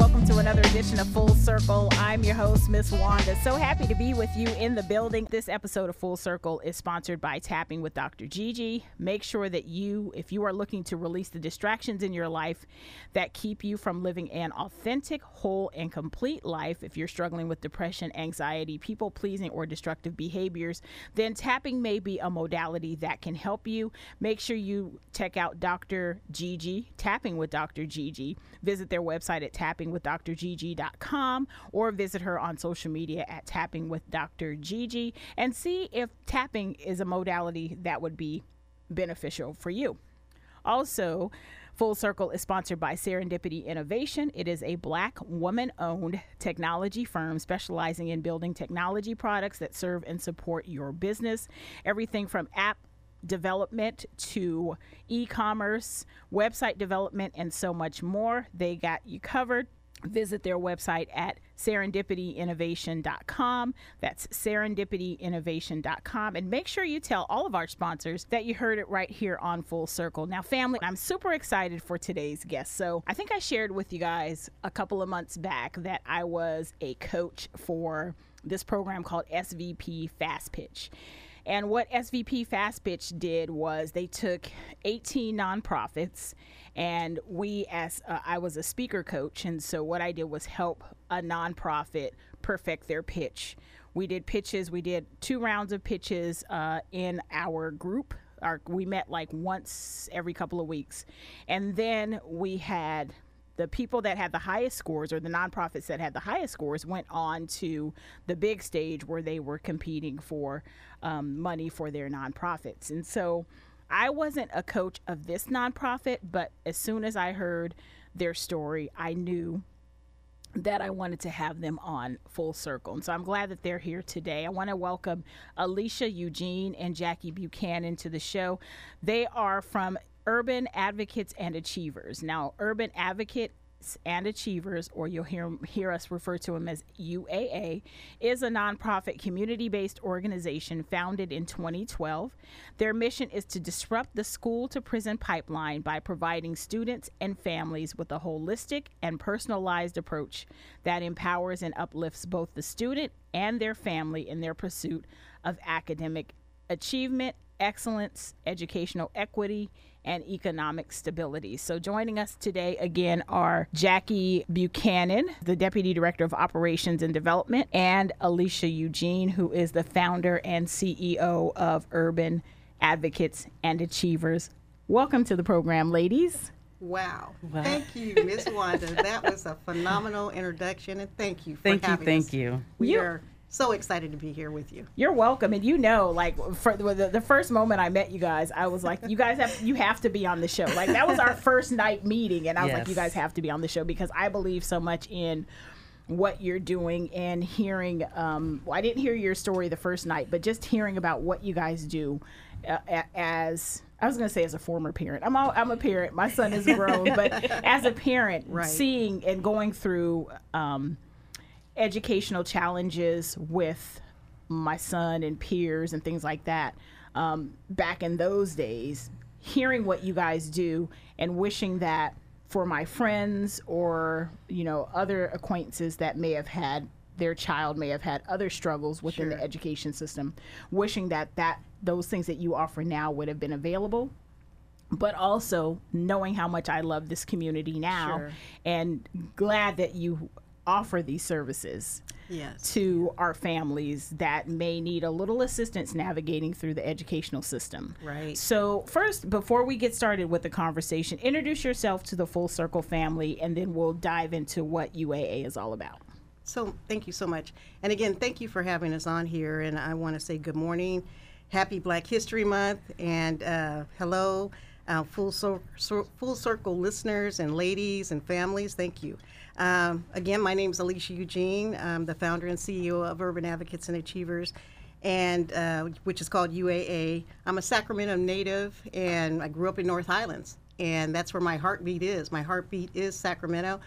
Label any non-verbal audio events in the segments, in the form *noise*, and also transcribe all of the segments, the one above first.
welcome to another edition of Full Circle. I'm your host, Miss Wanda. So happy to be with you in the building. This episode of Full Circle is sponsored by Tapping with Dr. Gigi. Make sure that you, if you are looking to release the distractions in your life that keep you from living an authentic, whole, and complete life, if you're struggling with depression, anxiety, people pleasing, or destructive behaviors, then tapping may be a modality that can help you. Make sure you check out Dr. Gigi, Tapping with Dr. Gigi. Visit their website at tappingwithdrgg.com or visit her on social media at Tapping with Dr. And see if tapping is a modality that would be beneficial for you. Also, Full Circle is sponsored by Serendipity Innovation. It is a black woman owned technology firm specializing in building technology products that serve and support your business. Everything from app development to e commerce, website development, and so much more. They got you covered. Visit their website at serendipityinnovation.com. That's serendipityinnovation.com. And make sure you tell all of our sponsors that you heard it right here on Full Circle. Now, family, I'm super excited for today's guest. So, I think I shared with you guys a couple of months back that I was a coach for this program called SVP Fast Pitch. And what SVP Fast Pitch did was they took 18 nonprofits, and we, as uh, I was a speaker coach, and so what I did was help a nonprofit perfect their pitch. We did pitches. We did two rounds of pitches uh, in our group. Our, we met like once every couple of weeks, and then we had the people that had the highest scores or the nonprofits that had the highest scores went on to the big stage where they were competing for um, money for their nonprofits. And so I wasn't a coach of this nonprofit, but as soon as I heard their story, I knew that I wanted to have them on full circle. And so I'm glad that they're here today. I want to welcome Alecia Eugene and Jackie Buchanan to the show. They are from Urban Advocates and Achievers. Now, Urban Advocates and Achievers, or you'll hear, hear us refer to them as UAA, is a nonprofit community based organization founded in 2012. Their mission is to disrupt the school to prison pipeline by providing students and families with a holistic and personalized approach that empowers and uplifts both the student and their family in their pursuit of academic achievement, excellence, educational equity, and economic stability. So, joining us today again are Jackie Buchanan, the Deputy Director of Operations and Development, and Alecia Eugene, who is the founder and CEO of Urban Advocates and Achievers. Welcome to the program, ladies. Wow. wow. Thank you, Ms. Wanda. that was a phenomenal introduction, and thank you for thank having you, thank us. you. We you, are so excited to be here with you. You're welcome, and you know, like for the, the, first moment I met you guys, I was like, you guys have you have to be on the show. Like that was our *laughs* first night meeting, and I was yes. like, you guys have to be on the show because I believe so much in what you're doing and hearing. Um, well, I didn't hear your story the first night, but just hearing about what you guys do uh, as I was going to say as a former parent. I'm a, I'm a parent. My son is grown, but *laughs* as a parent, right. seeing and going through. Um, educational challenges with my son and peers and things like that um, back in those days, hearing what you guys do and wishing that for my friends or you know other acquaintances that may have had their child may have had other struggles within sure. the education system wishing that that those things that you offer now would have been available but also knowing how much I love this community now sure. and glad that you offer these services yes. to our families that may need a little assistance navigating through the educational system. Right. So, first, before we get started with the conversation, introduce yourself to the Full Circle family, and then we'll dive into what UAA is all about. So, thank you so much. And again, thank you for having us on here. And I want to say good morning, happy Black History Month, and uh, hello. Uh, full, so, full circle listeners and ladies and families, thank you. Um, again, my name is Alecia Eugene. I'm the founder and CEO of Urban Advocates and Achievers, and uh, which is called UAA. I'm a Sacramento native, and I grew up in North Highlands, and that's where my heartbeat is. My heartbeat is Sacramento.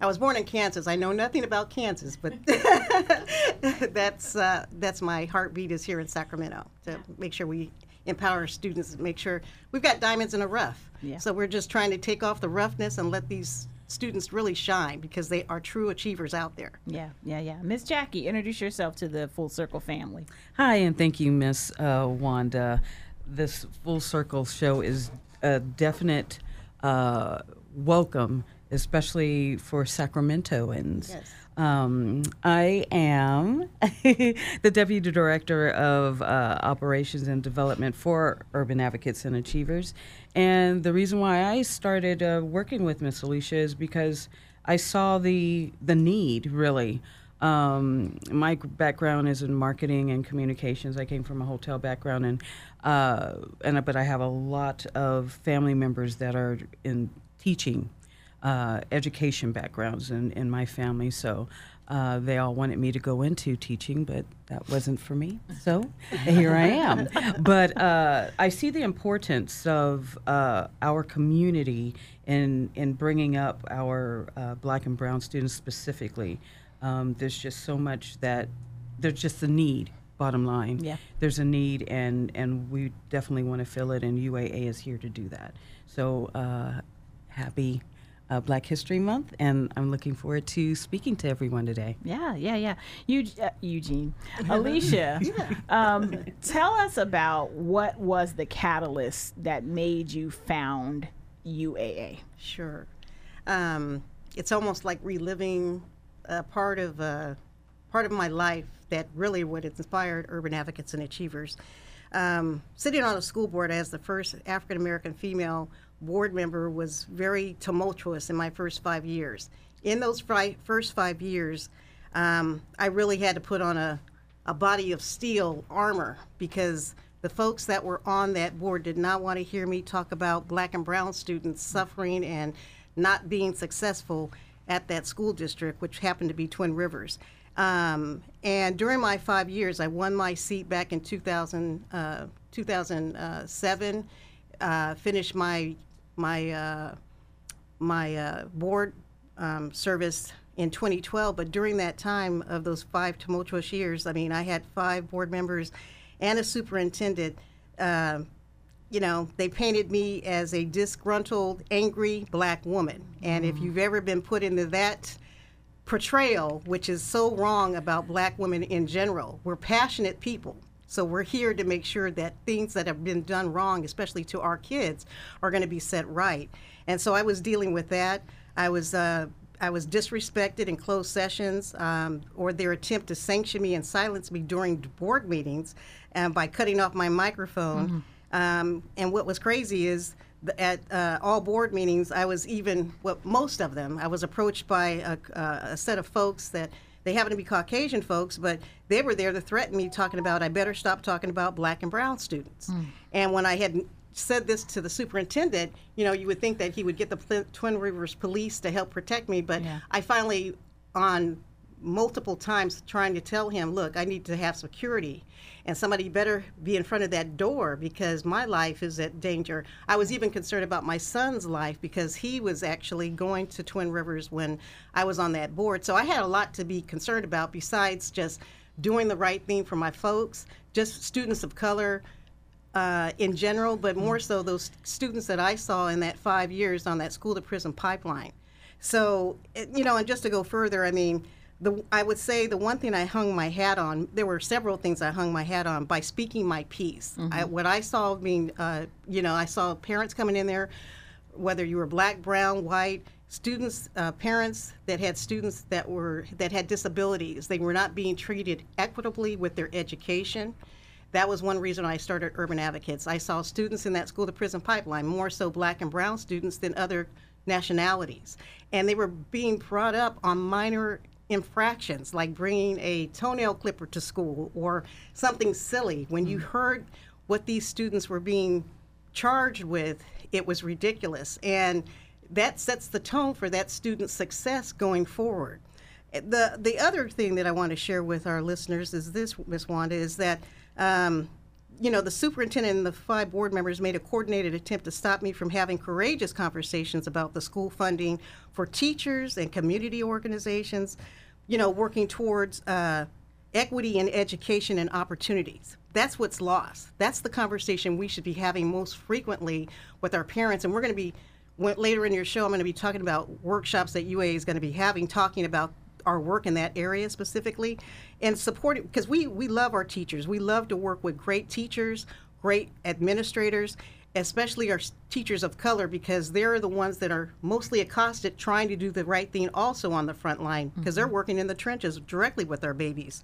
I was born in Kansas. I know nothing about Kansas, but *laughs* that's uh, that's my heartbeat is here in Sacramento to make sure we empower students, make sure we've got diamonds in the rough. Yeah. So we're just trying to take off the roughness and let these students really shine because they are true achievers out there. Yeah, yeah, yeah. Miss Jackie, introduce yourself to the Full Circle family. Hi, and thank you, Miss uh, Wanda. This Full Circle show is a definite uh, welcome, especially for Sacramentoans. Yes. Um, I am *laughs* the Deputy Director of uh, Operations and Development for Urban Advocates and Achievers. And the reason why I started uh, working with Miss Alecia is because I saw the, the need, really. Um, my background is in marketing and communications. I came from a hotel background, and uh, and but I have a lot of family members that are in teaching uh, education backgrounds in, in my family. So uh, they all wanted me to go into teaching, but that wasn't for me. So *laughs* here I am. But uh, I see the importance of uh, our community in, in bringing up our uh, black and brown students specifically. Um, there's just so much that there's just a need bottom line. Yeah. There's a need, and, and we definitely want to fill it, and UAA is here to do that. So uh, happy uh, Black History Month, and I'm looking forward to speaking to everyone today. Yeah, yeah, yeah. Eu- uh, Eugene, *laughs* Alecia, *laughs* um, tell us about what was the catalyst that made you found UAA. Sure. Um, it's almost like reliving a part of uh, part of my life that really would inspired urban advocates and achievers. Um, sitting on a school board as the first African American female board member was very tumultuous in my first five years. In those fi- first five years, um, I really had to put on a, a body of steel armor because the folks that were on that board did not want to hear me talk about black and brown students suffering and not being successful at that school district, which happened to be Twin Rivers. Um, and during my five years, I won my seat back in 2000, uh, 2007, uh, finished my my uh, my uh, board um, service in 2012. But during that time of those five tumultuous years, I mean, I had five board members and a superintendent. Uh, you know, they painted me as a disgruntled, angry black woman. And if you've ever been put into that portrayal, which is so wrong about black women in general, we're passionate people. So we're here to make sure that things that have been done wrong, especially to our kids, are going to be set right. And so I was dealing with that. I was uh, I was disrespected in closed sessions, um, or their attempt to sanction me and silence me during board meetings, uh, by cutting off my microphone. Um, and what was crazy is th- at uh, all board meetings, I was even, well, most of them, I was approached by a, uh, a set of folks that they happen to be Caucasian folks, but they were there to threaten me, talking about I better stop talking about black and brown students. Hmm. And when I had said this to the superintendent, you know, you would think that he would get the Twin Rivers Police to help protect me, but Yeah. I finally, on multiple times, trying to tell him, look, I need to have security, and somebody better be in front of that door because my life is at danger. I was even concerned about my son's life because he was actually going to Twin Rivers when I was on that board. So I had a lot to be concerned about besides just doing the right thing for my folks, just students of color uh, in general, but more so those students that I saw in that five years on that school to prison pipeline. So, you know, and just to go further, I mean, the, I would say the one thing I hung my hat on, there were several things I hung my hat on by speaking my piece. I, what I saw, being, uh, you know, I saw parents coming in there, whether you were black, brown, white, students, uh, parents that had students that were that had disabilities. They were not being treated equitably with their education. That was one reason I started Urban Advocates. I saw students in that school to prison pipeline, more so black and brown students than other nationalities. And they were being brought up on minor infractions, like bringing a toenail clipper to school or something silly. When you heard what these students were being charged with, it was ridiculous. And that sets the tone for that student's success going forward. The the other thing that I want to share with our listeners is this, Ms. Wanda, is that um, you know the superintendent and the five board members made a coordinated attempt to stop me from having courageous conversations about the school funding for teachers and community organizations. You know, working towards uh, equity in education and opportunities. That's what's lost. That's the conversation we should be having most frequently with our parents, and we're going to be later in your show, I'm going to be talking about workshops that UA is going to be having, talking about our work in that area specifically, and support it because we we love our teachers. We love to work with great teachers, great administrators, especially our teachers of color because they're the ones that are mostly accosted trying to do the right thing also on the front line because they're working in the trenches directly with our babies.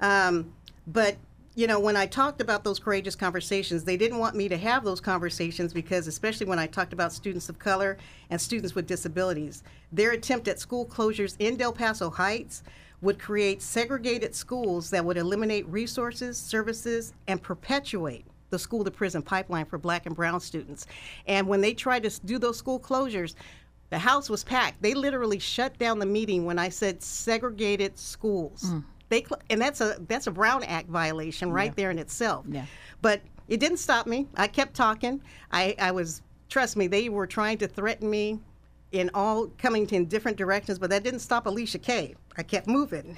Um, but you know, when I talked about those courageous conversations, they didn't want me to have those conversations because, especially when I talked about students of color and students with disabilities, their attempt at school closures in Del Paso Heights would create segregated schools that would eliminate resources, services, and perpetuate the school to prison pipeline for black and brown students. And when they tried to do those school closures, the house was packed. They literally shut down the meeting when I said segregated schools. Mm. They cl- and that's a that's a Brown Act violation right there in itself. Yeah. But it didn't stop me. I kept talking. I, I was trust me, they were trying to threaten me in all coming in different directions, but that didn't stop Alecia Kay. I kept moving.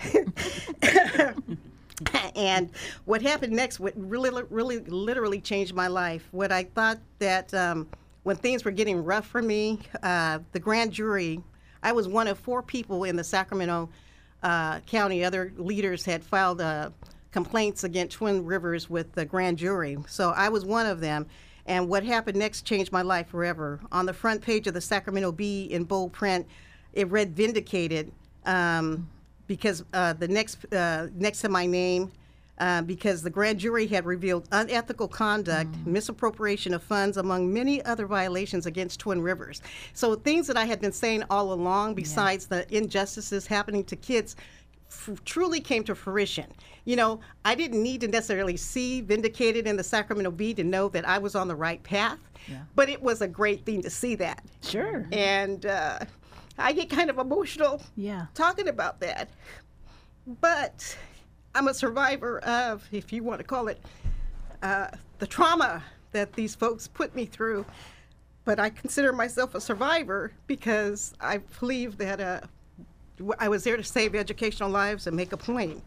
*laughs* and what happened next what really really literally changed my life what i thought that um, when things were getting rough for me uh, the grand jury i was one of four people in the sacramento uh, county other leaders had filed uh, complaints against twin rivers with the grand jury. So i was one of them and what happened next changed my life forever. On the front page of the sacramento bee in bold print it read vindicated um, because uh, the next uh, next to my name, uh, because the grand jury had revealed unethical conduct, misappropriation of funds, among many other violations against Twin Rivers. So things that I had been saying all along, besides the injustices happening to kids. F- truly came to fruition. You know, I didn't need to necessarily see vindicated in the Sacramento Bee to know that I was on the right path, but it was a great thing to see that. Sure. And uh, I get kind of emotional Yeah. talking about that. But I'm a survivor of, if you want to call it, uh, the trauma that these folks put me through. But I consider myself a survivor because I believe that uh, I was there to save educational lives and make a point.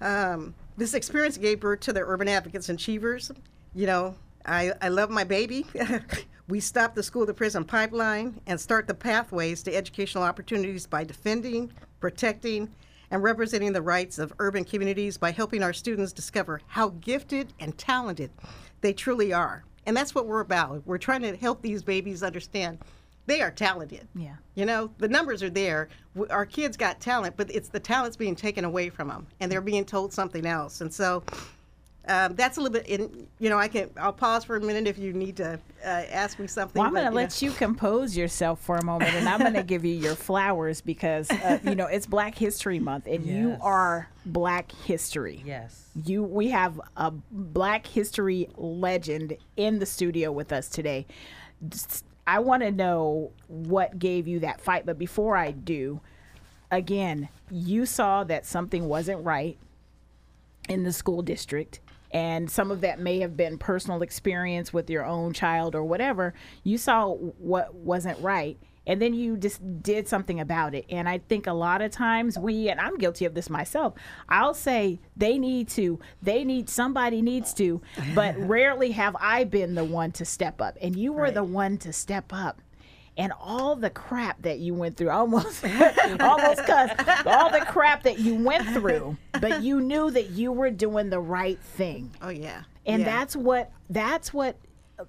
Um, this experience gave birth to the Urban Advocates and Achievers. You know, I, I love my baby. *laughs* we stop the school to prison pipeline and start the pathways to educational opportunities by defending, protecting, and representing the rights of urban communities by helping our students discover how gifted and talented they truly are. And that's what we're about. We're trying to help these babies understand they are talented. Yeah. You know, the numbers are there. Our kids got talent, but it's the talent's being taken away from them, and they're being told something else. And so um, that's a little bit. In, you know, I can. I'll pause for a minute if you need to uh, ask me something. Well, I'm going to you know. let you compose yourself for a moment, and I'm going *laughs* to give you your flowers because uh, you know it's Black History Month, and you are Black history. Yes. You, we have a Black history legend in the studio with us today. i want to know what gave you that fight, but before I do, again, you saw that something wasn't right in the school district and some of that may have been personal experience with your own child or whatever you saw what wasn't right and then you just did something about it. And i think a lot of times we and i'm guilty of this myself i'll say they need to they need somebody needs to but *laughs* rarely have i been the one to step up. And you were the one to step up and all the crap that you went through *laughs* almost *laughs* almost cuss all the crap that you went through but you knew that you were doing the right thing Oh yeah. and yeah. that's what that's what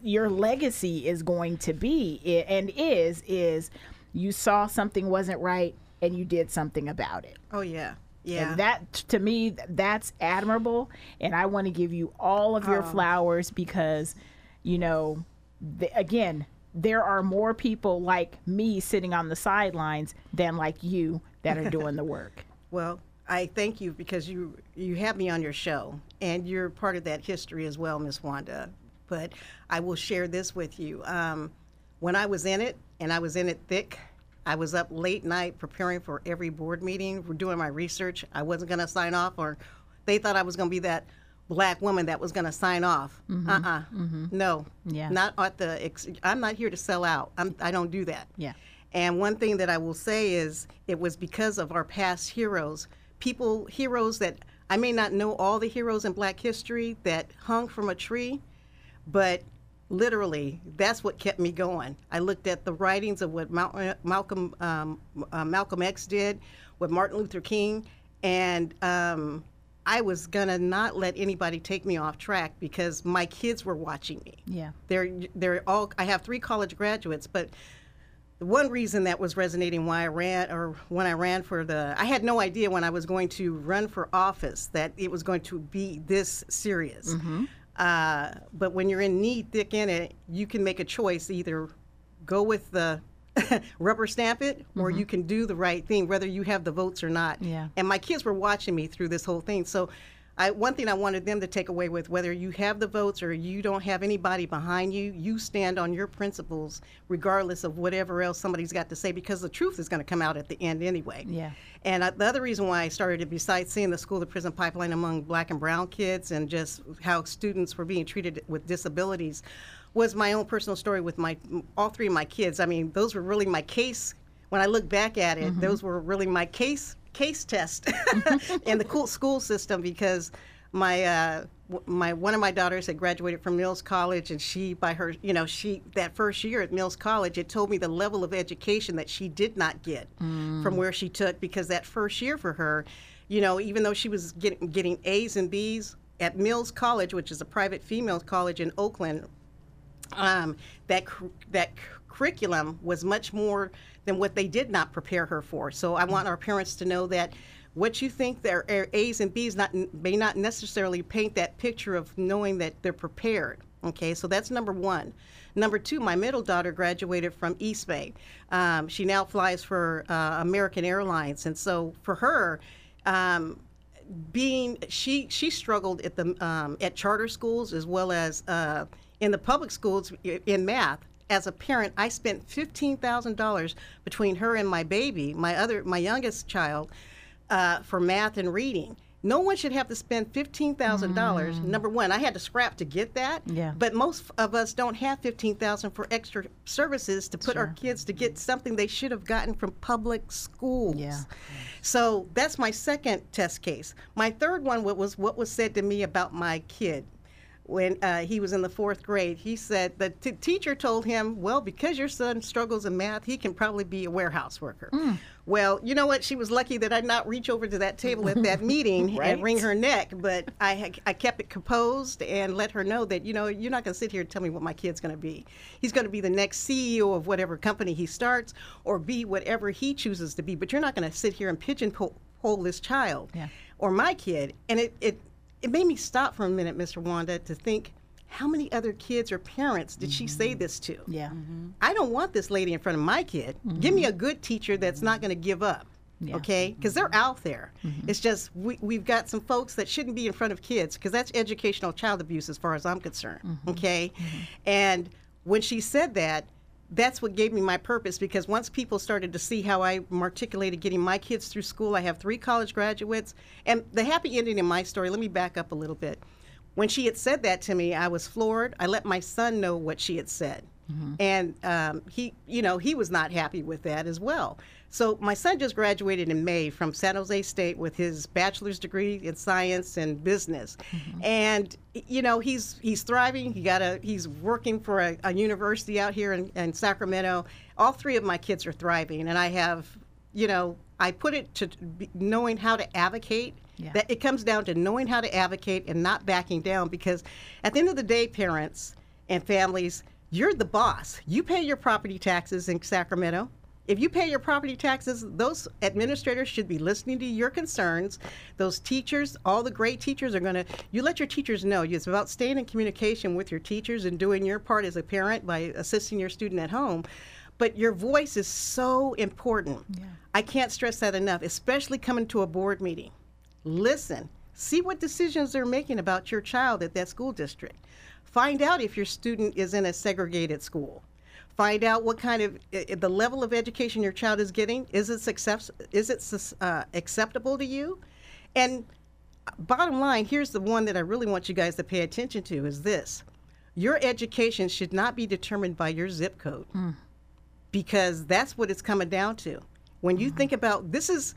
your legacy is going to be and is is you saw something wasn't right and you did something about it Oh yeah. Yeah. and that to me that's admirable and i want to give you all of your oh. flowers because you know the, again there are more people like me sitting on the sidelines than like you that are doing the work *laughs* Well, I thank you because you you have me on your show, and you're part of that history as well, Miss Wanda. But I will share this with you. Um, when I was in it, and I was in it thick, I was up late night preparing for every board meeting, doing my research. I wasn't going to sign off, or they thought I was going to be that black woman that was going to sign off. Uh-uh. No. Yeah. Not at the. Ex- I'm not here to sell out. I'm, I don't do that. Yeah. And one thing that I will say is it was because of our past heroes, people, heroes that I may not know all the heroes in black history that hung from a tree, but literally, that's what kept me going. I looked at the writings of what Mal- Malcolm um, uh, Malcolm X did, what Martin Luther King, and um, I was gonna not let anybody take me off track because my kids were watching me. Yeah. They're they're all. I have three college graduates, but the one reason that was resonating why I ran or when I ran for the I had no idea when I was going to run for office that it was going to be this serious. Uh, but when you're in knee thick in it, you can make a choice either go with the *laughs* rubber stamp it or you mm-hmm. can do the right thing whether you have the votes or not. Yeah. And my kids were watching me through this whole thing. So I, one thing I wanted them to take away with whether you have the votes or you don't have anybody behind you, you stand on your principles regardless of whatever else somebody's got to say because the truth is going to come out at the end anyway. Yeah. And I, the other reason why I started it, besides seeing the school to prison pipeline among black and brown kids and just how students were being treated with disabilities, was my own personal story with my all three of my kids. I mean, those were really my case. When I look back at it, those were really my case case test *laughs* *laughs* in the cool school system because my uh, my one of my daughters had graduated from Mills College, and she by her you know she that first year at Mills College, it told me the level of education that she did not get from where she took because that first year for her, you know, even though she was getting getting A's and B's at Mills College, which is a private female college in Oakland, um, that cur- that cu- curriculum was much more than what they did not prepare her for. So I want our parents to know that what you think their A's and B's not may not necessarily paint that picture of knowing that they're prepared. Okay, so that's number one. Number two, my middle daughter graduated from East Bay. Um, she now flies for uh, American Airlines, and so for her. Um, being she she struggled at the um, at charter schools as well as uh, in the public schools in math. As a parent, I spent fifteen thousand dollars between her and my baby, my other my youngest child, uh, for math and reading. No one should have to spend fifteen thousand dollars. Number one, I had to scrap to get that. Yeah. But most of us don't have fifteen thousand for extra services to put our kids to get something they should have gotten from public schools. Yeah. So that's my second test case. My third one was what was said to me about my kid when uh, he was in the fourth grade. He said the t- teacher told him, "Well, because your son struggles in math, he can probably be a warehouse worker." Well, you know what? She was lucky that I did not reach over to that table at that *laughs* meeting Right. and wring her neck, but I ha- I kept it composed and let her know that you know you're not going to sit here and tell me what my kid's going to be. He's going to be the next CEO of whatever company he starts, or be whatever he chooses to be. But you're not going to sit here and pigeonhole this child Yeah. or my kid. And it, it it made me stop for a minute, Mr. Wanda, to think. How many other kids or parents did she say mm-hmm. this to? Yeah. Mm-hmm. I don't want this lady in front of my kid. Mm-hmm. Give me a good teacher that's not going to give up. Yeah. Okay? Because they're out there. It's just we, we've got some folks that shouldn't be in front of kids because that's educational child abuse as far as I'm concerned. Okay? And when she said that, that's what gave me my purpose because once people started to see how I articulated getting my kids through school, I have three college graduates. And the happy ending in my story, let me back up a little bit. When she had said that to me, I was floored. I let my son know what she had said. And um, he, you know, he was not happy with that as well. So my son just graduated in May from San Jose State with his bachelor's degree in science and business, and you know he's he's thriving. He got a he's working for a, a university out here in, in Sacramento. All three of my kids are thriving, and I have, you know, I put it to knowing how to advocate. Yeah. That it comes down to knowing how to advocate and not backing down because at the end of the day, parents and families, you're the boss. You pay your property taxes in Sacramento. If you pay your property taxes, those administrators should be listening to your concerns. Those teachers, all the great teachers are going to, you let your teachers know. It's about staying in communication with your teachers and doing your part as a parent by assisting your student at home. But your voice is so important. I can't stress that enough, especially coming to a board meeting listen, see what decisions they're making about your child at that school district. Find out if your student is in a segregated school. Find out what kind of i- the level of education your child is getting. Is it success? Is it uh, acceptable to you? And uh, bottom line, here's the one that I really want you guys to pay attention to: is this: your education should not be determined by your zip code because that's what it's coming down to. When you think about this is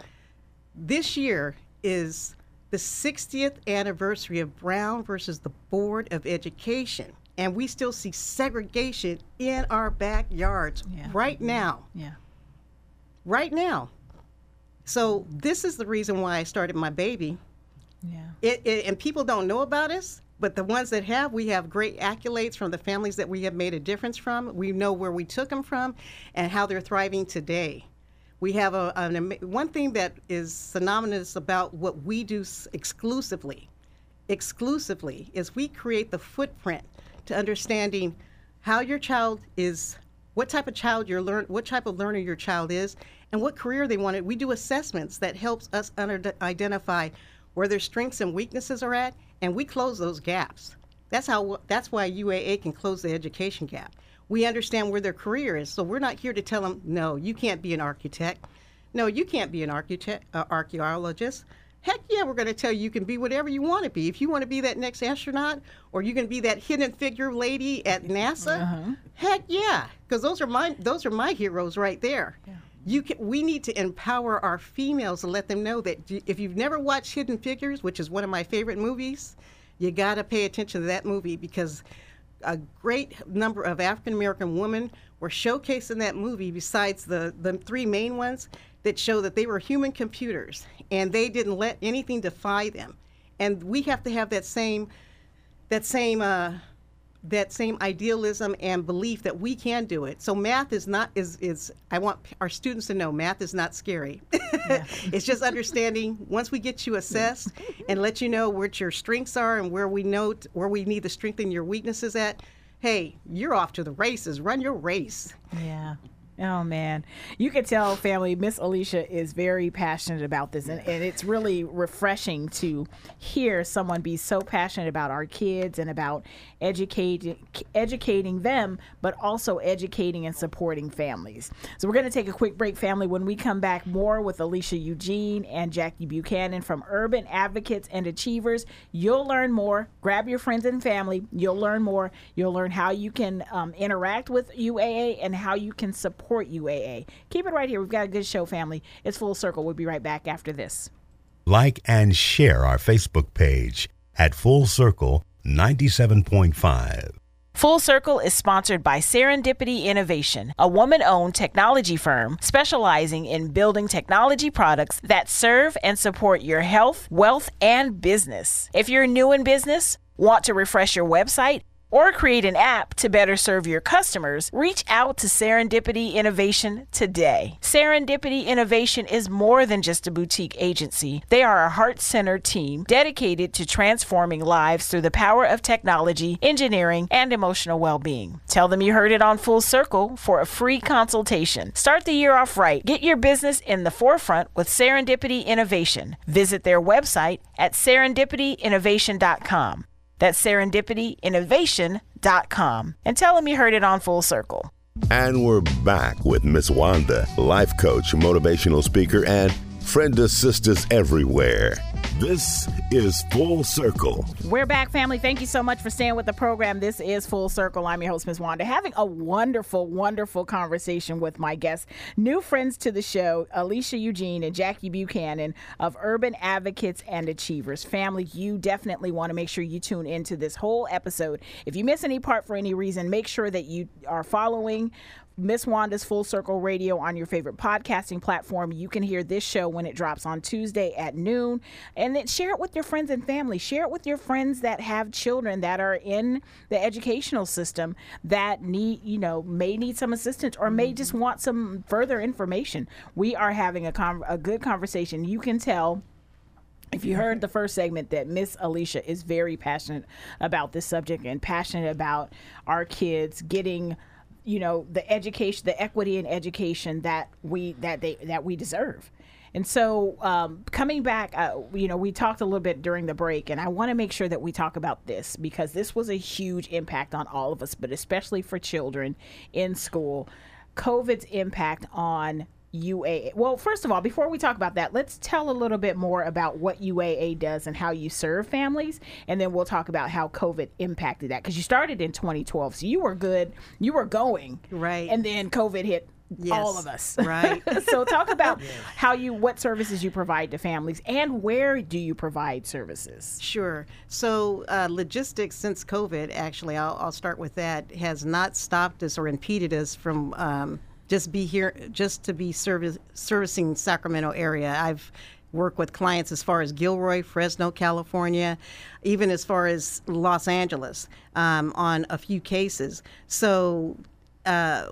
this year is the 60th anniversary of Brown versus the Board of Education. and we still see segregation in our backyards Yeah. right mm-hmm. now. Yeah. Right now. So this is the reason why I started my baby. Yeah. It, it, and people don't know about us, but the ones that have, we have great accolades from the families that we have made a difference from. We know where we took them from and how they're thriving today. We have a, an, one thing that is synonymous about what we do exclusively, exclusively, is we create the footprint to understanding how your child is, what type of child you're learn, what type of learner your child is, and what career they wanted. We do assessments that helps us under, identify where their strengths and weaknesses are at, and we close those gaps. That's how. That's why UAA can close the education gap. We understand where their career is, so we're not here to tell them, no, you can't be an architect. No, you can't be an architect, uh, archaeologist. Heck yeah, we're going to tell you you can be whatever you want to be. If you want to be that next astronaut, or you can be that hidden figure lady at NASA, heck yeah, because those are my those are my heroes right there. You can, we need to empower our females and let them know that if you've never watched Hidden Figures, which is one of my favorite movies, you got to pay attention to that movie because a great number of African American women were showcased in that movie besides the, the three main ones that show that they were human computers and they didn't let anything defy them. And we have to have that same that same uh, that same idealism and belief that we can do it. So math is not is is I want our students to know math is not scary. *laughs* it's just understanding once we get you assessed and let you know what your strengths are and where we know t- where we need to strengthen your weaknesses at. Hey, you're off to the races. Run your race. Yeah. Oh man, you can tell, family. Miss Alecia is very passionate about this, and, and it's really refreshing to hear someone be so passionate about our kids and about educating educating them, but also educating and supporting families. So we're going to take a quick break, family. When we come back, more with Alecia Eugene and Jackie Buchanan from Urban Advocates and Achievers. You'll learn more. Grab your friends and family. You'll learn more. You'll learn how you can um, interact with UAA and how you can support UAA. Keep it right here. We've got a good show, family. It's full circle. We'll be right back after this. Like and share our Facebook page at Full Circle 97.5. Full Circle is sponsored by Serendipity Innovation, a woman owned technology firm specializing in building technology products that serve and support your health, wealth, and business. If you're new in business, want to refresh your website, or create an app to better serve your customers, reach out to Serendipity Innovation today. Serendipity Innovation is more than just a boutique agency. They are a heart centered team dedicated to transforming lives through the power of technology, engineering, and emotional well being. Tell them you heard it on Full Circle for a free consultation. Start the year off right. Get your business in the forefront with Serendipity Innovation. Visit their website at serendipityinnovation.com. That's serendipityinnovation.com. And tell them you heard it on Full Circle. And we're back with Miss Wanda, life coach, motivational speaker, and friend of sisters everywhere. This is Full Circle. We're back, family. Thank you so much for staying with the program. This is Full Circle. I'm your host, Ms. Wanda, having a wonderful, wonderful conversation with my guests, new friends to the show, Alecia Eugene and Jackie Buchanan of Urban Advocates and Achievers. Family, you definitely want to make sure you tune into this whole episode. If you miss any part for any reason, make sure that you are following Miss Wanda's Full Circle Radio on your favorite podcasting platform. You can hear this show when it drops on Tuesday at noon. And then share it with your friends and family. Share it with your friends that have children that are in the educational system that need, you know, may need some assistance or may just mm-hmm. want some further information. We are having a, con- a good conversation. You can tell if you heard the first segment that Miss Alecia is very passionate about this subject and passionate about our kids getting you know the education the equity in education that we that they that we deserve. And so um, coming back uh, you know we talked a little bit during the break and i want to make sure that we talk about this because this was a huge impact on all of us but especially for children in school. Covid's impact on UAA. Well, first of all, before we talk about that, let's tell a little bit more about what UAA does and how you serve families, and then we'll talk about how COVID impacted that. Because you started in 2012, so you were good, you were going, Right. and then COVID hit all of us. Right. *laughs* so talk about how you what services you provide to families and where do you provide services? Sure. So, uh, logistics since COVID, actually, I'll, I'll start with that, has not stopped us or impeded us from um, just be here, just to be service, servicing Sacramento area. I've worked with clients as far as Gilroy, Fresno, California, even as far as Los Angeles um, on a few cases. So, uh,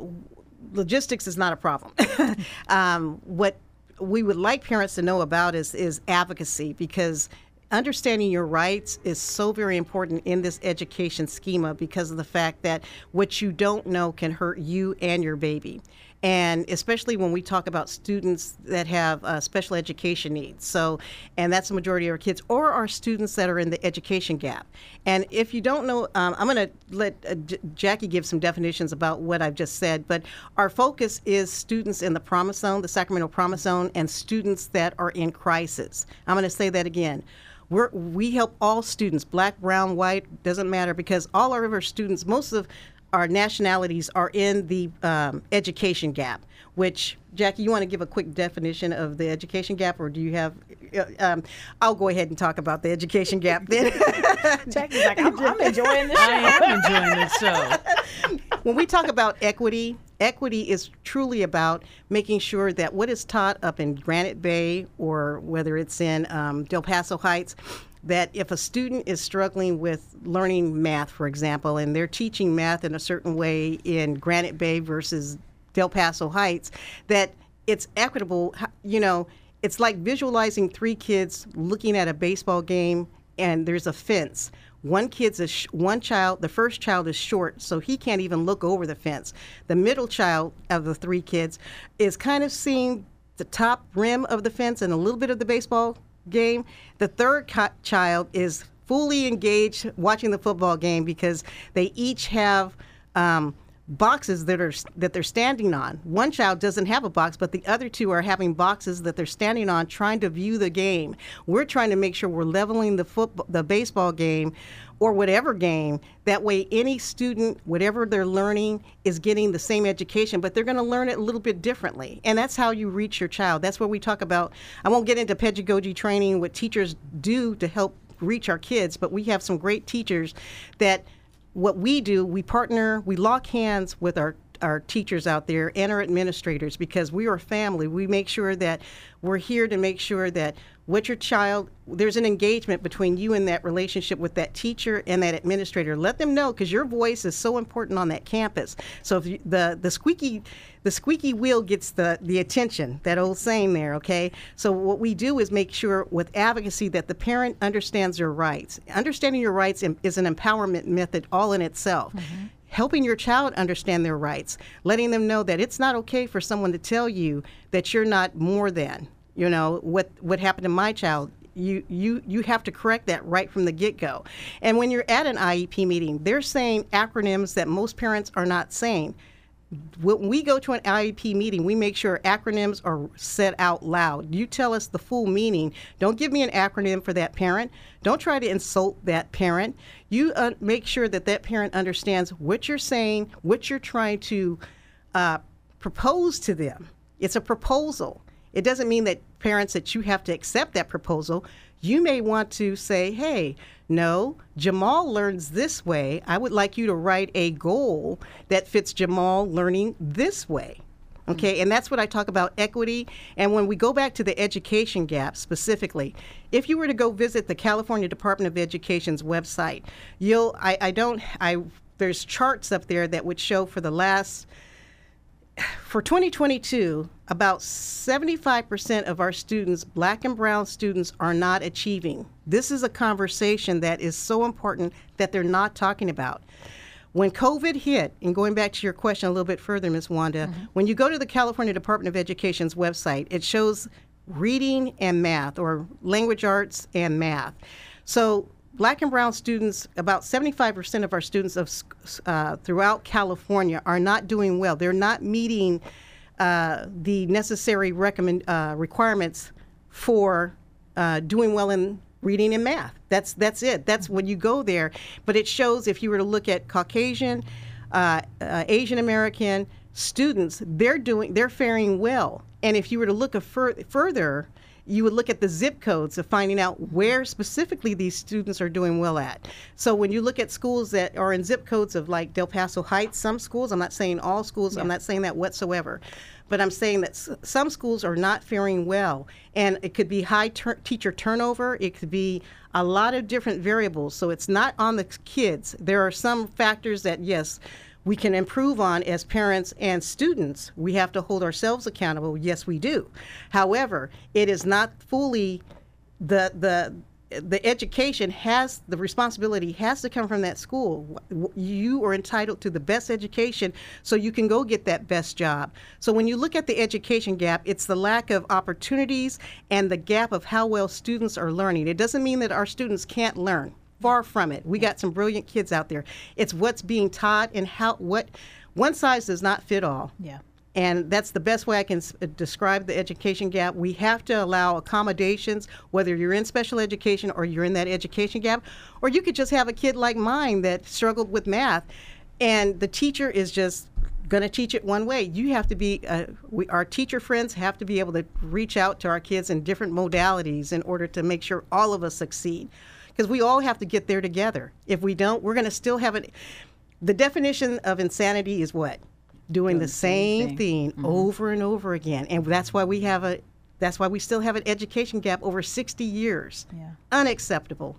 logistics is not a problem. *laughs* um, what we would like parents to know about is is advocacy because understanding your rights is so very important in this education schema because of the fact that what you don't know can hurt you and your baby and especially when we talk about students that have uh, special education needs. So, and that's the majority of our kids, or our students that are in the education gap. And if you don't know, um, I'm going to let uh, J- Jackie give some definitions about what I've just said. But our focus is students in the Promise Zone, the Sacramento Promise Zone, and students that are in crisis. I'm going to say that again. We're, we help all students, black, brown, white, doesn't matter, because all of our students, most of our nationalities are in the um, education gap. Which Jackie, you want to give a quick definition of the education gap, or do you have? Uh, um, I'll go ahead and talk about the education gap *laughs* then. Jackie's like, I'm, I'm *laughs* enjoying this show. I am enjoying this show. *laughs* when we talk about equity, equity is truly about making sure that what is taught up in Granite Bay or whether it's in um, Del Paso Heights, that if a student is struggling with learning math, for example, and they're teaching math in a certain way in Granite Bay versus Del Paso Heights, that it's equitable. You know, it's like visualizing three kids looking at a baseball game and there's a fence. One kid's a sh- one child. The first child is short, so he can't even look over the fence. The middle child of the three kids is kind of seeing the top rim of the fence and a little bit of the baseball game. The third co- child is fully engaged watching the football game because they each have um, boxes that are that they're standing on. One child doesn't have a box, but the other two are having boxes that they're standing on, trying to view the game. We're trying to make sure we're leveling the football, the baseball game, or whatever game. That way, any student, whatever they're learning, is getting the same education, but they're going to learn it a little bit differently. And that's how you reach your child. That's what we talk about. I won't get into pedagogy training, what teachers do to help reach our kids, but we have some great teachers that what we do, we partner, we lock hands with our our teachers out there and our administrators because we are a family. We make sure that we're here to make sure that what your child there's an engagement between you and that relationship with that teacher and that administrator. Let them know because your voice is so important on that campus. So if you, the the squeaky the squeaky wheel gets the the attention, that old saying there, okay? So what we do is make sure with advocacy that the parent understands their rights. Understanding your rights is an empowerment method all in itself. Mm-hmm helping your child understand their rights, letting them know that it's not okay for someone to tell you that you're not more than. You know what what happened to my child. You you you have to correct that right from the get go. And when you're at an IEP meeting, they're saying acronyms that most parents are not saying when we go to an IEP meeting, we make sure acronyms are said out loud. You tell us the full meaning. Don't give me an acronym for that parent. Don't try to insult that parent. You uh, make sure that that parent understands what you're saying, what you're trying to uh, propose to them. It's a proposal. It doesn't mean that parents that you have to accept that proposal. You may want to say, hey, no, Jamal learns this way. I would like you to write a goal that fits Jamal learning this way. Okay, mm-hmm. and that's what I talk about equity. And when we go back to the education gap specifically, if you were to go visit the California Department of Education's website, you'll I, I don't I there's charts up there that would show for the last for 2022, about 75% of our students, black and brown students, are not achieving. This is a conversation that is so important that they're not talking about. When COVID hit, and going back to your question a little bit further, Ms. Wanda, mm-hmm. when you go to the California Department of Education's website, it shows reading and math, or language arts and math. So black and brown students, about 75% of our students of, uh, throughout California are not doing well. They're not meeting uh, the necessary recommend, uh, requirements for uh, doing well in reading and math. That's, that's it. That's when you go there. But it shows if you were to look at Caucasian, uh, uh, Asian American, students, they're doing, they're faring well. And if you were to look a fur- further, you would look at the zip codes of finding out where specifically these students are doing well at. So when you look at schools that are in zip codes of like Del Paso Heights, some schools, I'm not saying all schools, I'm not saying that whatsoever, but I'm saying that s- some schools are not faring well. And it could be high tur- teacher turnover, it could be a lot of different variables. So it's not on the kids. There are some factors that, yes, we can improve on as parents and students. We have to hold ourselves accountable. Yes, we do. However, it is not fully the the the education has the responsibility has to come from that school. You are entitled to the best education so you can go get that best job. So when you look at the education gap, it's the lack of opportunities and the gap of how well students are learning. It doesn't mean that our students can't learn. Far from it. We got some brilliant kids out there. It's what's being taught and how what one size does not fit all. Yeah. And that's the best way I can s- uh, describe the education gap. We have to allow accommodations, whether you're in special education or you're in that education gap, or you could just have a kid like mine that struggled with math, and the teacher is just going to teach it one way. You have to be, uh, we, our teacher friends have to be able to reach out to our kids in different modalities in order to make sure all of us succeed. Because we all have to get there together. If we don't, we're going to still have it. The definition of insanity is what? Doing, the same, thing, mm-hmm. over and over again. And that's why we have a that's why we still have an education gap over 60 years. Yeah. Unacceptable.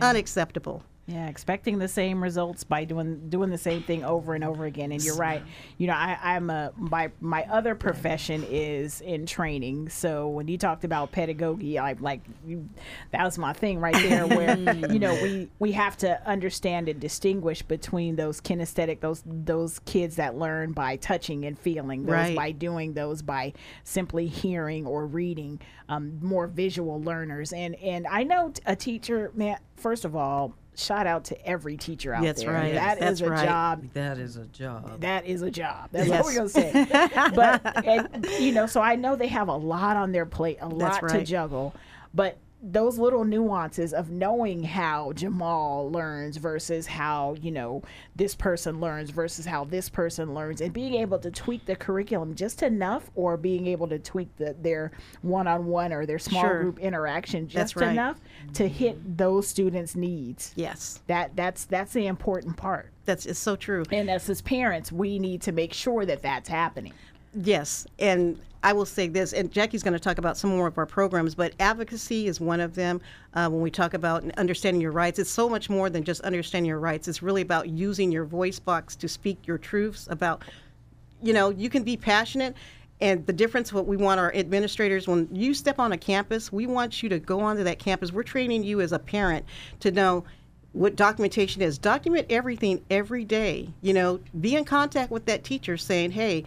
Unacceptable. Yeah, expecting the same results by doing doing the same thing over and over again. And you're right. You know, I, I'm a my my other profession is in training. So when you talked about pedagogy, I'm like you, that was my thing right there. *laughs* Where you know we we have to understand and distinguish between those kinesthetic those those kids that learn by touching and feeling, those Right. by doing, those by simply hearing or reading, um, more visual learners. And and I know a teacher, man. First of all, shout out to every teacher out That's there. right. That is That's a right. job That is a job. that is a job. That's Yes. what we're gonna say. *laughs* but and, you know, so I know they have a lot on their plate, a lot to juggle. But those little nuances of knowing how Jamal learns versus how you know this person learns versus how this person learns, and being able to tweak the curriculum just enough, or being able to tweak the, their one-on-one or their small Sure. group interaction just right. enough to hit those students' needs. Yes. That that's that's the important part. That's it's so true. And as his parents, we need to make sure that that's happening. Yes, and I will say this, and Jackie's going to talk about some more of our programs, but advocacy is one of them. Uh, when we talk about understanding your rights, it's so much more than just understanding your rights. It's really about using your voice box to speak your truths about, you know, you can be passionate. And the difference, what we want our administrators, when you step on a campus, we want you to go onto that campus. We're training you as a parent to know what documentation is. Document everything every day. You know, be in contact with that teacher saying, hey,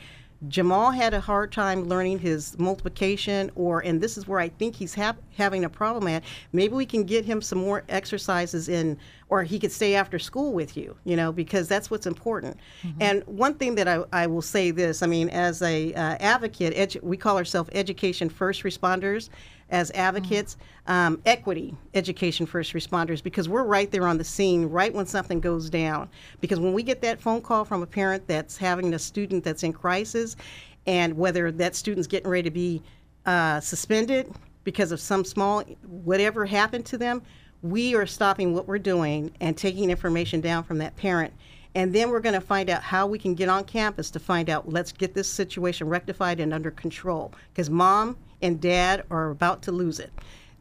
Jamal had a hard time learning his multiplication, or, and this is where I think he's having a problem at. Maybe we can get him some more exercises in, or he could stay after school with you, you know, because that's what's important. And one thing that I, I will say this I mean, as a uh, advocate, edu- we call ourselves education first responders as advocates, um, equity education first responders, because we're right there on the scene right when something goes down. Because when we get that phone call from a parent that's having a student that's in crisis, and whether that student's getting ready to be uh, suspended because of some small whatever happened to them, we are stopping what we're doing and taking information down from that parent. And then we're going to find out how we can get on campus to find out, let's get this situation rectified and under control. Because mom and dad are about to lose it.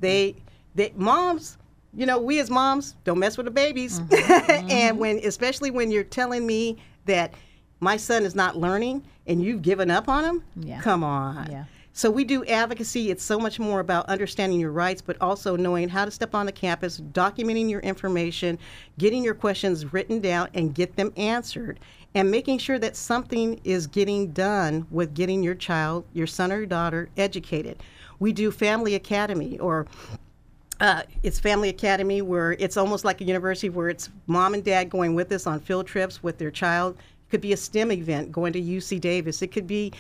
They, they, moms, you know, we as moms don't mess with the babies. Mm-hmm. *laughs* and mm-hmm. when, especially when you're telling me that my son is not learning and you've given up on him, Yeah. come on. Yeah. So we do advocacy. It's so much more about understanding your rights, but also knowing how to step on the campus, documenting your information, getting your questions written down and get them answered, and making sure that something is getting done with getting your child, your son or daughter, educated. We do Family Academy or uh, it's Family Academy, where it's almost like a university where it's mom and dad going with us on field trips with their child. It could be a STEM event, going to UC Davis. It could be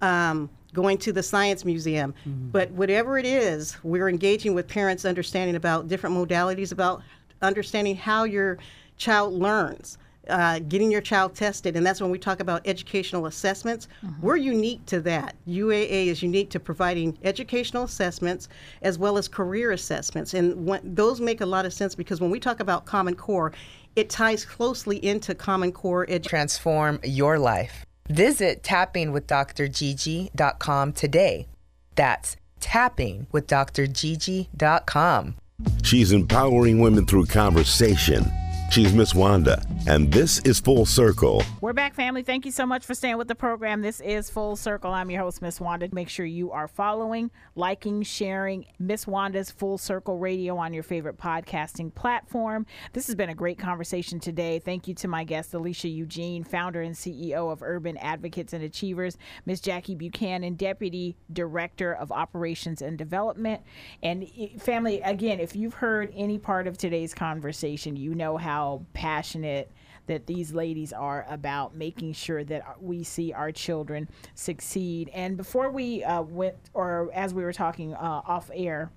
um, going to the Science Museum. But whatever it is, we're engaging with parents, understanding about different modalities, about understanding how your child learns. Uh, getting your child tested, and that's when we talk about educational assessments. Mm-hmm. We're unique to that. UAA is unique to providing educational assessments as well as career assessments, and when, those make a lot of sense because when we talk about Common Core, it ties closely into Common Core education. Transform your life. Visit tappingwithdrgigi.com today. That's tappingwithdrgigi.com. She's empowering women through conversation She's Miss Wanda, and this is Full Circle. We're back, family. Thank you so much for staying with the program. This is Full Circle. I'm your host, Miss Wanda. Make sure you are following, liking, sharing Miss Wanda's Full Circle Radio on your favorite podcasting platform. This has been a great conversation today. Thank you to my guest, Alecia Eugene, founder and CEO of Urban Advocates and Achievers, Miss Jackie Buchanan, Deputy Director of Operations and Development. And eh, family, again, if you've heard any part of today's conversation, you know how how passionate that these ladies are about making sure that we see our children succeed. And before we uh, went, or as we were talking uh, off air,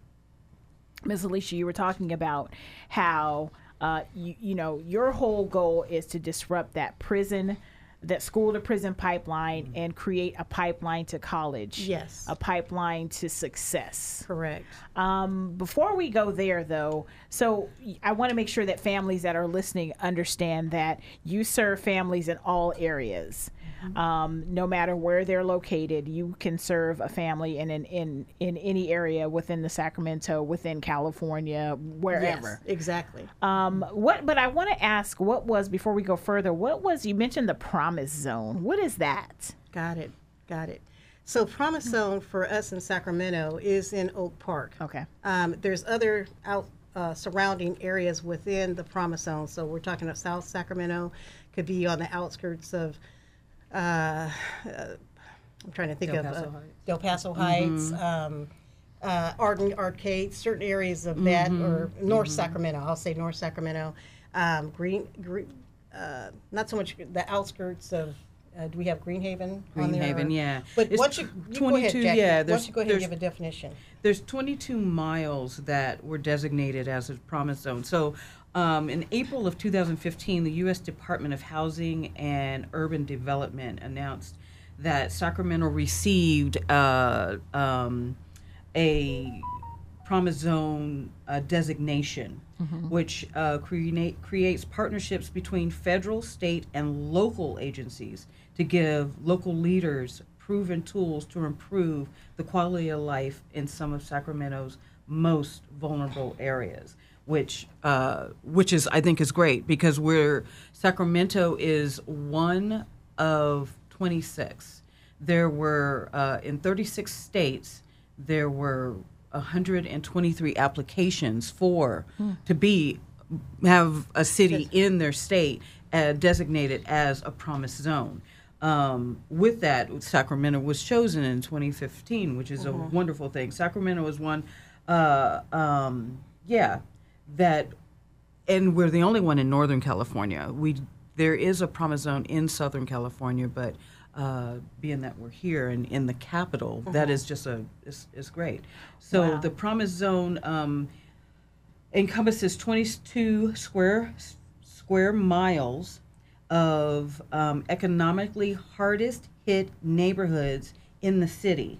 Ms. Alecia, you were talking about how uh, you, you know your whole goal is to disrupt that prison that school to prison pipeline mm-hmm. and create a pipeline to college. Yes. A pipeline to success. Correct. Um, before we go there, though, so I want to make sure that families that are listening understand that you serve families in all areas. Mm-hmm. Um, no matter where they're located, you can serve a family in, in in in any area within the Sacramento, within California, wherever. Yes, exactly. Um, what? But I want to ask, what was before we go further? What was you mentioned the Promise Zone? What is that? Got it. Got it. So Promise Zone for us in Sacramento is in Oak Park. Okay. Um, there's other out uh, surrounding areas within the Promise Zone. So we're talking of South Sacramento, could be on the outskirts of uh, I'm trying to think Del of uh, Del Paso Heights, mm-hmm. um, uh, Arden Arcade, certain areas of that, mm-hmm. or North mm-hmm. Sacramento. I'll say North Sacramento. Um, Green, green uh, not so much the outskirts of. Uh, do we have Greenhaven? Greenhaven, yeah. But it's once you, you 22, go ahead, Jackie, yeah. Once you go ahead and give a definition. There's 22 miles that were designated as a promise zone. So um, in April of 2015, the U.S. Department of Housing and Urban Development announced that Sacramento received uh, um, a Promise Zone uh, designation, mm-hmm. which uh, create, creates partnerships between federal, state, and local agencies to give local leaders proven tools to improve the quality of life in some of Sacramento's most vulnerable areas which uh, which is I think is great because we're Sacramento is one of 26. There were uh, in 36 states there were 123 applications for hmm. to be have a city in their state uh, designated as a promise zone. Um, with that, Sacramento was chosen in 2015, which is a uh-huh. wonderful thing. Sacramento was one, uh, um, yeah, that, and we're the only one in Northern California. We there is a promise zone in Southern California, but uh, being that we're here and in the capital, mm-hmm. that is just a is, is great. So wow. the promise zone um, encompasses 22 square square miles of um, economically hardest hit neighborhoods in the city.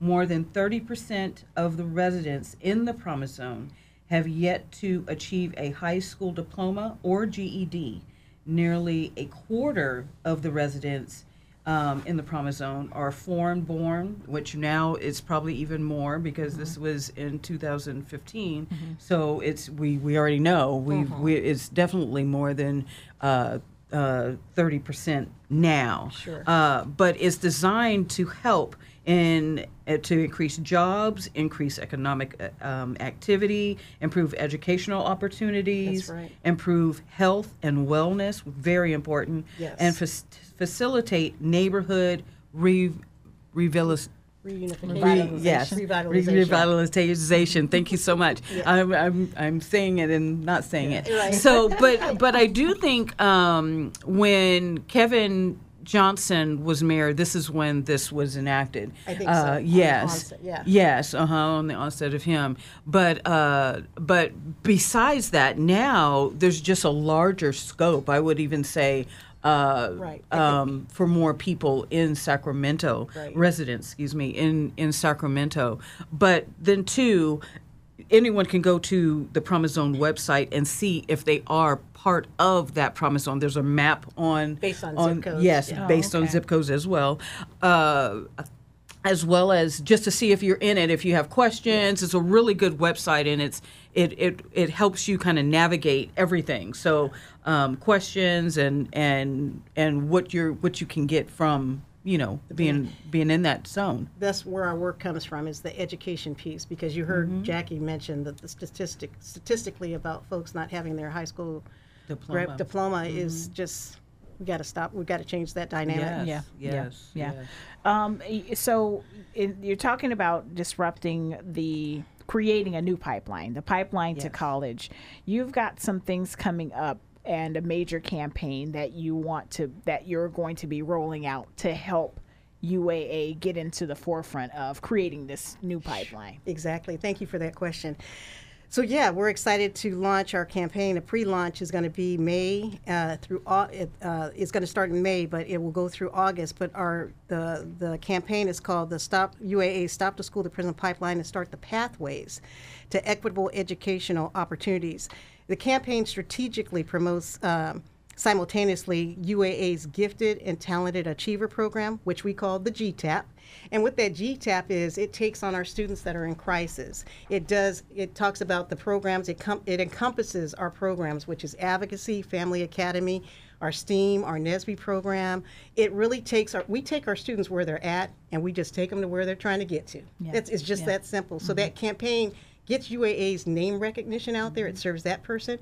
More than 30% of the residents in the promise zone have yet to achieve a high school diploma or GED. Nearly a quarter of the residents um, in the Promise Zone are foreign born, which now is probably even more because mm-hmm. this was in 2015. Mm-hmm. So it's we, we already know we, mm-hmm. we it's definitely more than uh, uh, 30% now. Sure. Uh, but it's designed to help in uh, to increase jobs, increase economic uh, um, activity, improve educational opportunities, right. improve health and wellness, very important, yes. and fa- facilitate neighborhood re- revilis- Reunification. yes, revitalization. revitalization. Thank you so much. *laughs* yes. I'm, I'm, I'm saying it and not saying it. Right. So, but *laughs* but I do think um, when Kevin Johnson was mayor, this is when this was enacted. I think so, yes. onset, yeah. Yes, uh huh, on the onset of him. But uh, but besides that, now there's just a larger scope. I would even say. Uh, Right. Um, for more people in Sacramento, Right. residents, excuse me, in in Sacramento. But then too, anyone can go to the Promise Zone website and see if they are part of that Promise Zone. There's a map on Based on zip codes, Yes, yeah. based Oh, on zip codes as well. Uh, as well as just to see if you're in it, if you have questions. It's a really good website, and it's it it it helps you kind of navigate everything. So um, questions and and and what you're what you can get from you know being being in that zone. that's where our work comes from is the education piece because you heard Mm-hmm. Jackie mention that the statistic statistically about folks not having their high school Diploma. gra- diploma is just we got to stop we got to change that dynamic Yes, Yeah, yeah, yes, yeah. yes. Um, so in, you're talking about disrupting the creating a new pipeline, the pipeline to college. You've got some things coming up and a major campaign that you want to that you're going to be rolling out to help UAA get into the forefront of creating this new pipeline. Exactly. Thank you for that question. So yeah, we're excited to launch our campaign. The pre-launch is going to be May uh, through. Uh, it's going to start in May, but it will go through August. But our the the campaign is called the Stop UAA Stop the School to Prison Pipeline and Start the Pathways to Equitable Educational Opportunities. The campaign strategically promotes. Um, simultaneously UAA's Gifted and Talented Achiever Program, which we call the GTAP. And what that GTAP is, it takes on our students that are in crisis. It does, it talks about the programs, it, com- it encompasses our programs, which is Advocacy, Family Academy, our STEAM, our NESB program. It really takes our, we take our students where they're at and we just take them to where they're trying to get to. Yeah. It's, it's just that simple. So that campaign gets UAA's name recognition out there. It serves that person,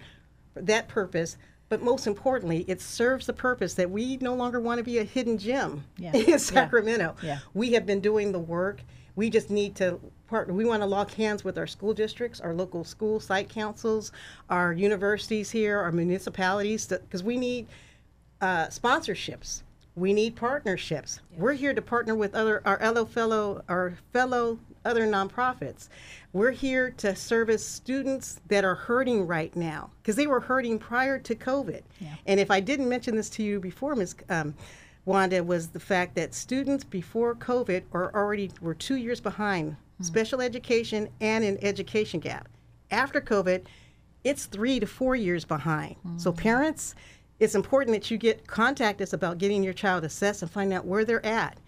that purpose. But most importantly, it serves the purpose that we no longer want to be a hidden gem Yeah. *laughs* in Sacramento. Yeah. Yeah. We have been doing the work. We just need to partner. We want to lock hands with our school districts, our local school site councils, our universities here, our municipalities, because we need uh, sponsorships. We need partnerships. We're here to partner with other our fellow fellow our fellow other nonprofits. We're here to service students that are hurting right now because they were hurting prior to COVID. And if I didn't mention this to you before, Ms. Um, Wanda, was the fact that students before COVID are already were two years behind special education and an education gap. After COVID, it's three to four years behind. So parents, it's important that you get contact us about getting your child assessed and find out where they're at.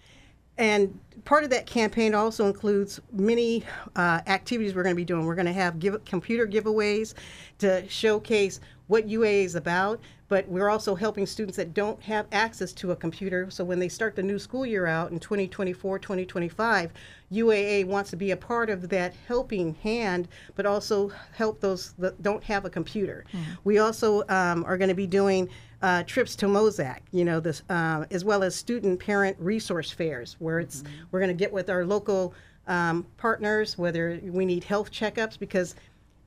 And part of that campaign also includes many uh, activities we're going to be doing. We're going to have give, computer giveaways to showcase what UA is about, but we're also helping students that don't have access to a computer. So when they start the new school year out in 2024, 2025, UAA wants to be a part of that helping hand, but also help those that don't have a computer. We also um, are going to be doing uh, trips to MOSAC, you know, this, uh, as well as student parent resource fairs, where it's we're going to get with our local um, partners, whether we need health checkups, because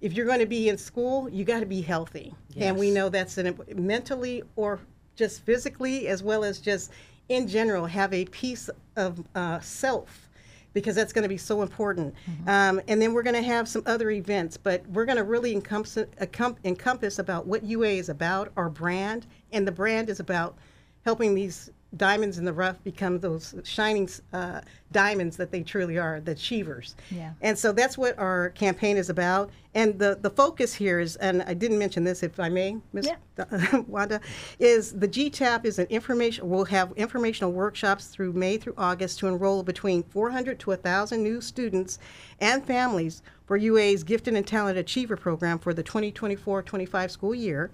if you're going to be in school, you got to be healthy, and we know that's an, mentally or just physically, as well as just in general, have a piece of uh, self because that's going to be so important. Um, and then we're going to have some other events, but we're going to really encompass, encompass about what UA is about, our brand, and the brand is about helping these diamonds in the rough become those shining uh, diamonds that they truly are, the achievers. Yeah. And so that's what our campaign is about. And the, the focus here is, and I didn't mention this, if I may, Ms. *laughs* Wanda, is the GTAP is an information, we'll have informational workshops through May through August to enroll between 400 to 1,000 new students and families for UA's Gifted and Talented Achiever program for the 2024-25 school year.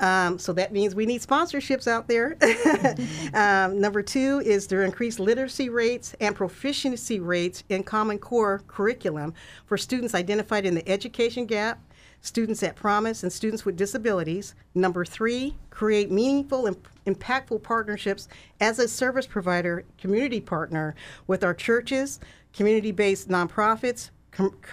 Um, so that means we need sponsorships out there. *laughs* um, number two is to increase literacy rates and proficiency rates in Common Core curriculum for students identified in the education gap, students at promise, and students with disabilities. Number three, create meaningful and impactful partnerships as a service provider, community partner with our churches, community based nonprofits,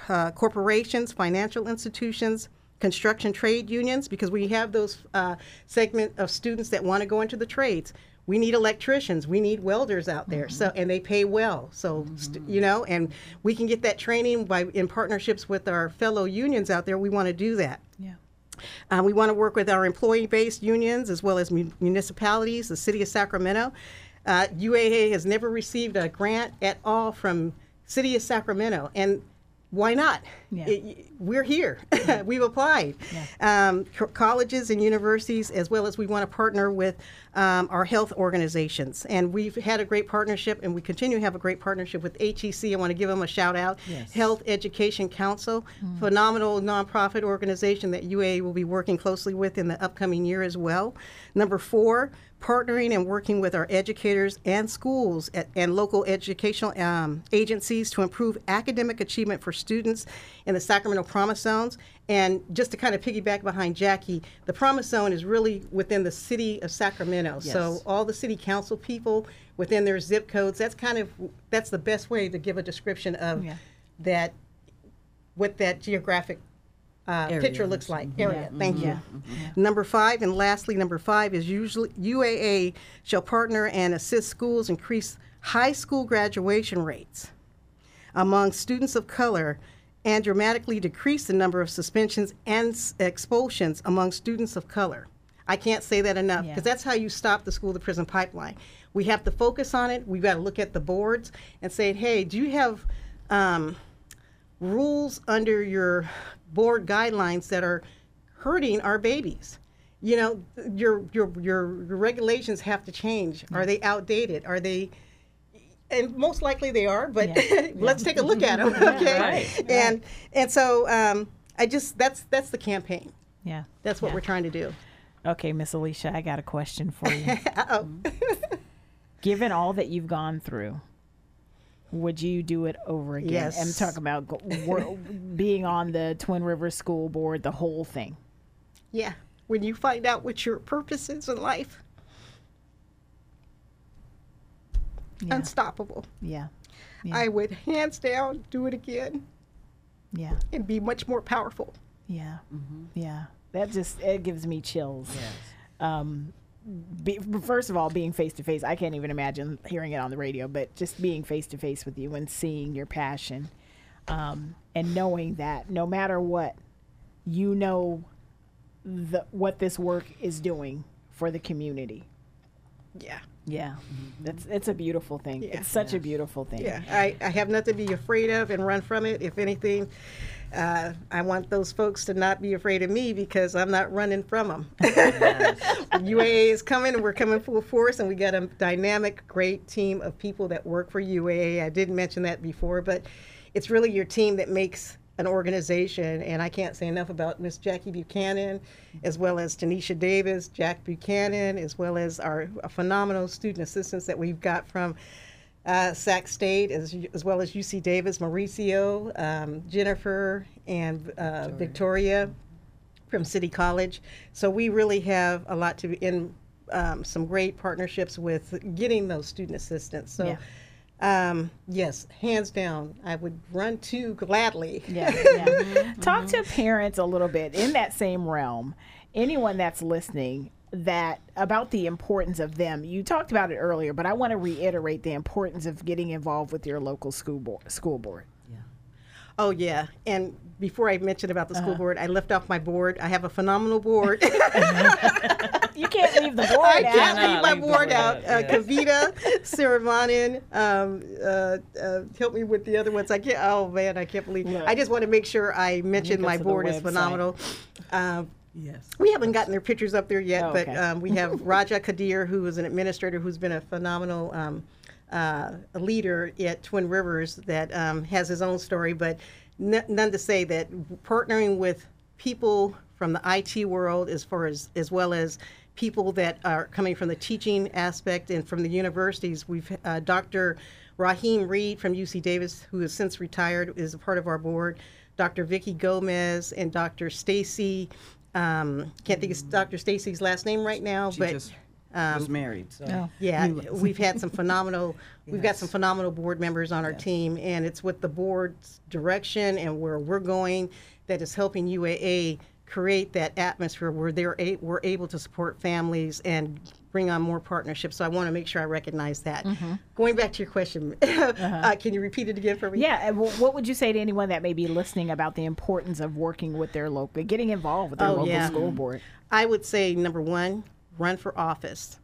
uh, corporations, financial institutions, construction trade unions, because we have those uh, segment of students that want to go into the trades. we need electricians, we need welders out there. So and they pay well. So st- you know, and we can get that training by in partnerships with our fellow unions out there. We want to do that. Yeah. Um, we want to work with our employee-based unions as well as mu- municipalities, the city of Sacramento. Uh, UAA has never received a grant at all from city of Sacramento, and why not? Yeah. It- we're here. *laughs* We've applied. Um, co- colleges and universities, as well as we want to partner with um, our health organizations. And we've had a great partnership, and we continue to have a great partnership with HEC. I want to give them a shout out. Health Education Council, phenomenal nonprofit organization that UA will be working closely with in the upcoming year as well. Number four, partnering and working with our educators and schools at, and local educational um, agencies to improve academic achievement for students in the Sacramento Promise Zones. And just to kind of piggyback behind Jackie, the Promise Zone is really within the city of Sacramento. So all the city council people within their zip codes, that's kind of that's the best way to give a description of Yeah. that what that geographic uh, Area. picture looks like. Area. Thank you. Yeah. Number five, and lastly, number five is usually UAA shall partner and assist schools increase high school graduation rates among students of color and dramatically decrease the number of suspensions and s- expulsions among students of color. I can't say that enough Yeah. because that's how you stop the school to prison pipeline. We have to focus on it. We've got to look at the boards and say, hey, do you have um, rules under your board guidelines that are hurting our babies? You know, your your your, regulations have to change. Are they outdated? Are they and most likely they are, but *laughs* let's take a look at them, *laughs* okay? right, And and so um, I just that's that's the campaign. Yeah. That's what Yeah. we're trying to do. Okay, Miss Alecia, I got a question for you. *laughs* Given all that you've gone through, would you do it over again? Yes. I'm talking about *laughs* being on the Twin Rivers School Board, the whole thing. Yeah. When you find out what your purpose is in life, Yeah. unstoppable. Yeah. Yeah. I would hands down do it again Yeah. and be much more powerful. Yeah. Yeah. That just it gives me chills. Um be, first of all, being face to face, I can't even imagine hearing it on the radio, but just being face to face with you and seeing your passion, um, and knowing that no matter what, you know the what this work is doing for the community. Yeah. Yeah, that's it's a beautiful thing. Yeah. It's such a beautiful thing. Yeah. I, I have nothing to be afraid of and run from it. If anything, uh, I want those folks to not be afraid of me because I'm not running from them. UAA *laughs* is coming and we're coming full force and we got a dynamic, great team of people that work for UAA. I didn't mention that before, but it's really your team that makes an organization. And I can't say enough about Miss Jackie Buchanan, as well as Tanisha Davis, Jack Buchanan, as well as our phenomenal student assistants that we've got from uh, Sac State, as, as well as UC Davis, Mauricio, um, Jennifer, and uh, Victoria from City College. So we really have a lot to in um, some great partnerships with getting those student assistants. So. Um, yes, hands down, I would run to gladly. Yeah, *laughs* yeah. Talk to parents a little bit in that same realm. Anyone that's listening that about the importance of them. You talked about it earlier, but I want to reiterate the importance of getting involved with your local school board. School board. Oh yeah, and before I mentioned about the school Uh-huh. board, I left off my board. I have a phenomenal board. *laughs* You can't leave the board I out. can't leave my leave board board out. out, Uh, yes. Kavita, *laughs* Siravanan, um, uh, uh, help me with the other ones. I can't. Oh man, I can't believe. Look. I just want to make sure I mention my board is website. phenomenal. Yes. we haven't gotten their pictures up there yet, Oh, but okay. um, we have *laughs* Raja Kadir, who is an administrator who's been a phenomenal um, uh, leader at Twin Rivers that um, has his own story, but n- none to say that partnering with people from the IT world as far as as well as people that are coming from the teaching aspect and from the universities. We've uh, Dr. Rahim Reed from UC Davis, who has since retired, is a part of our board. Dr. Vicky Gomez and Dr. Stacy. Um, can't think of Dr. Stacy's last name right now, She but just um, was married. So. Oh. yeah, we've had some phenomenal. *laughs* We've got some phenomenal board members on our team, and it's with the board's direction and where we're going that is helping UAA create that atmosphere where they're a, we're able to support families and bring on more partnerships. So I want to make sure I recognize that. Going back to your question, *laughs* uh, can you repeat it again for me? Yeah, and what would you say to anyone that may be listening about the importance of working with their local, getting involved with their Oh, local yeah. school board? I would say number one, run for office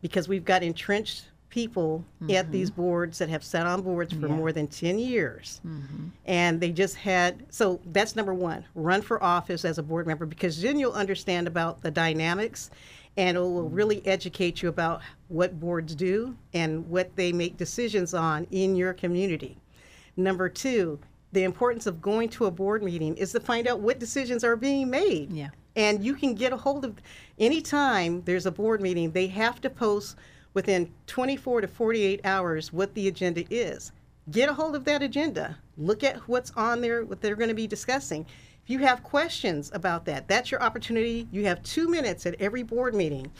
because we've got entrenched people at mm-hmm. these boards that have sat on boards for more than 10 years. Mm-hmm. And they just had, so that's number one, run for office as a board member because then you'll understand about the dynamics and it will really mm-hmm. educate you about what boards do and what they make decisions on in your community. Number two, the importance of going to a board meeting is to find out what decisions are being made. Yeah. And you can get a hold of anytime there's a board meeting, they have to post within 24 to 48 hours what the agenda is. Get a hold of that agenda. Look at what's on there, what they're going to be discussing. If you have questions about that, that's your opportunity. You have two minutes at every board meeting.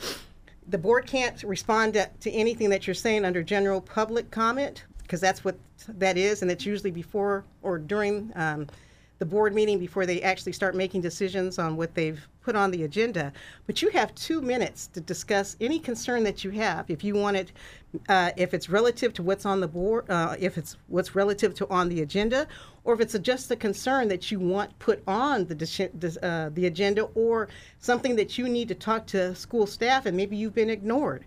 The board can't respond to, to anything that you're saying under general public comment because that's what that is, and it's usually before or during um, the board meeting before they actually start making decisions on what they've put on the agenda. But you have two minutes to discuss any concern that you have. If you want it, uh, if it's relative to what's on the board, uh, if it's what's relative to on the agenda, or if it's just a concern that you want put on the uh, the agenda, or something that you need to talk to school staff and maybe you've been ignored.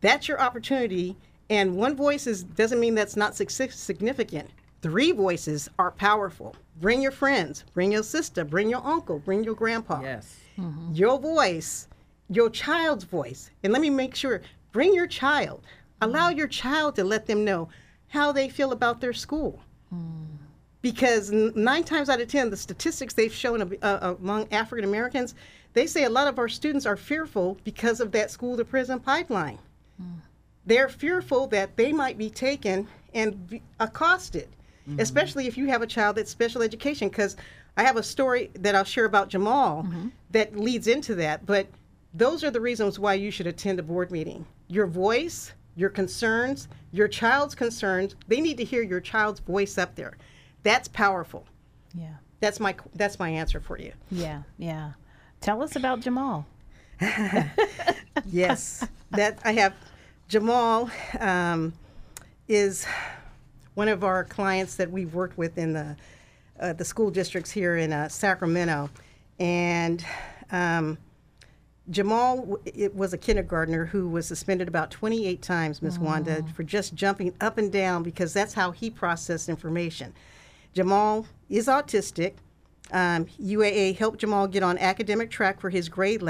That's your opportunity. And one voice is, doesn't mean that's not significant. Three voices are powerful. Bring your friends, bring your sister, bring your uncle, bring your grandpa. Yes. Mm-hmm. Your voice, your child's voice. And let me make sure bring your child. Allow mm-hmm. your child to let them know how they feel about their school. Mm. Because nine times out of ten, the statistics they've shown uh, among African Americans, they say a lot of our students are fearful because of that school to prison pipeline mm. they're fearful that they might be taken and be accosted, especially if you have a child that's special education. Because I have a story that I'll share about Jamal that leads into that. But those are the reasons why you should attend a board meeting. Your voice, your concerns, your child's concerns, they need to hear your child's voice up there. That's powerful. Yeah, That's my that's my answer for you. yeah, yeah. Tell us about Jamal. *laughs* Yes, that I have. Jamal um, is one of our clients that we've worked with in the uh, the school districts here in uh, Sacramento, and um, Jamal it was a kindergartner who was suspended about 28 times, Miss Wanda, for just jumping up and down because that's how he processed information. Jamal is autistic. Um, UAA helped Jamal get on academic track for his grade level.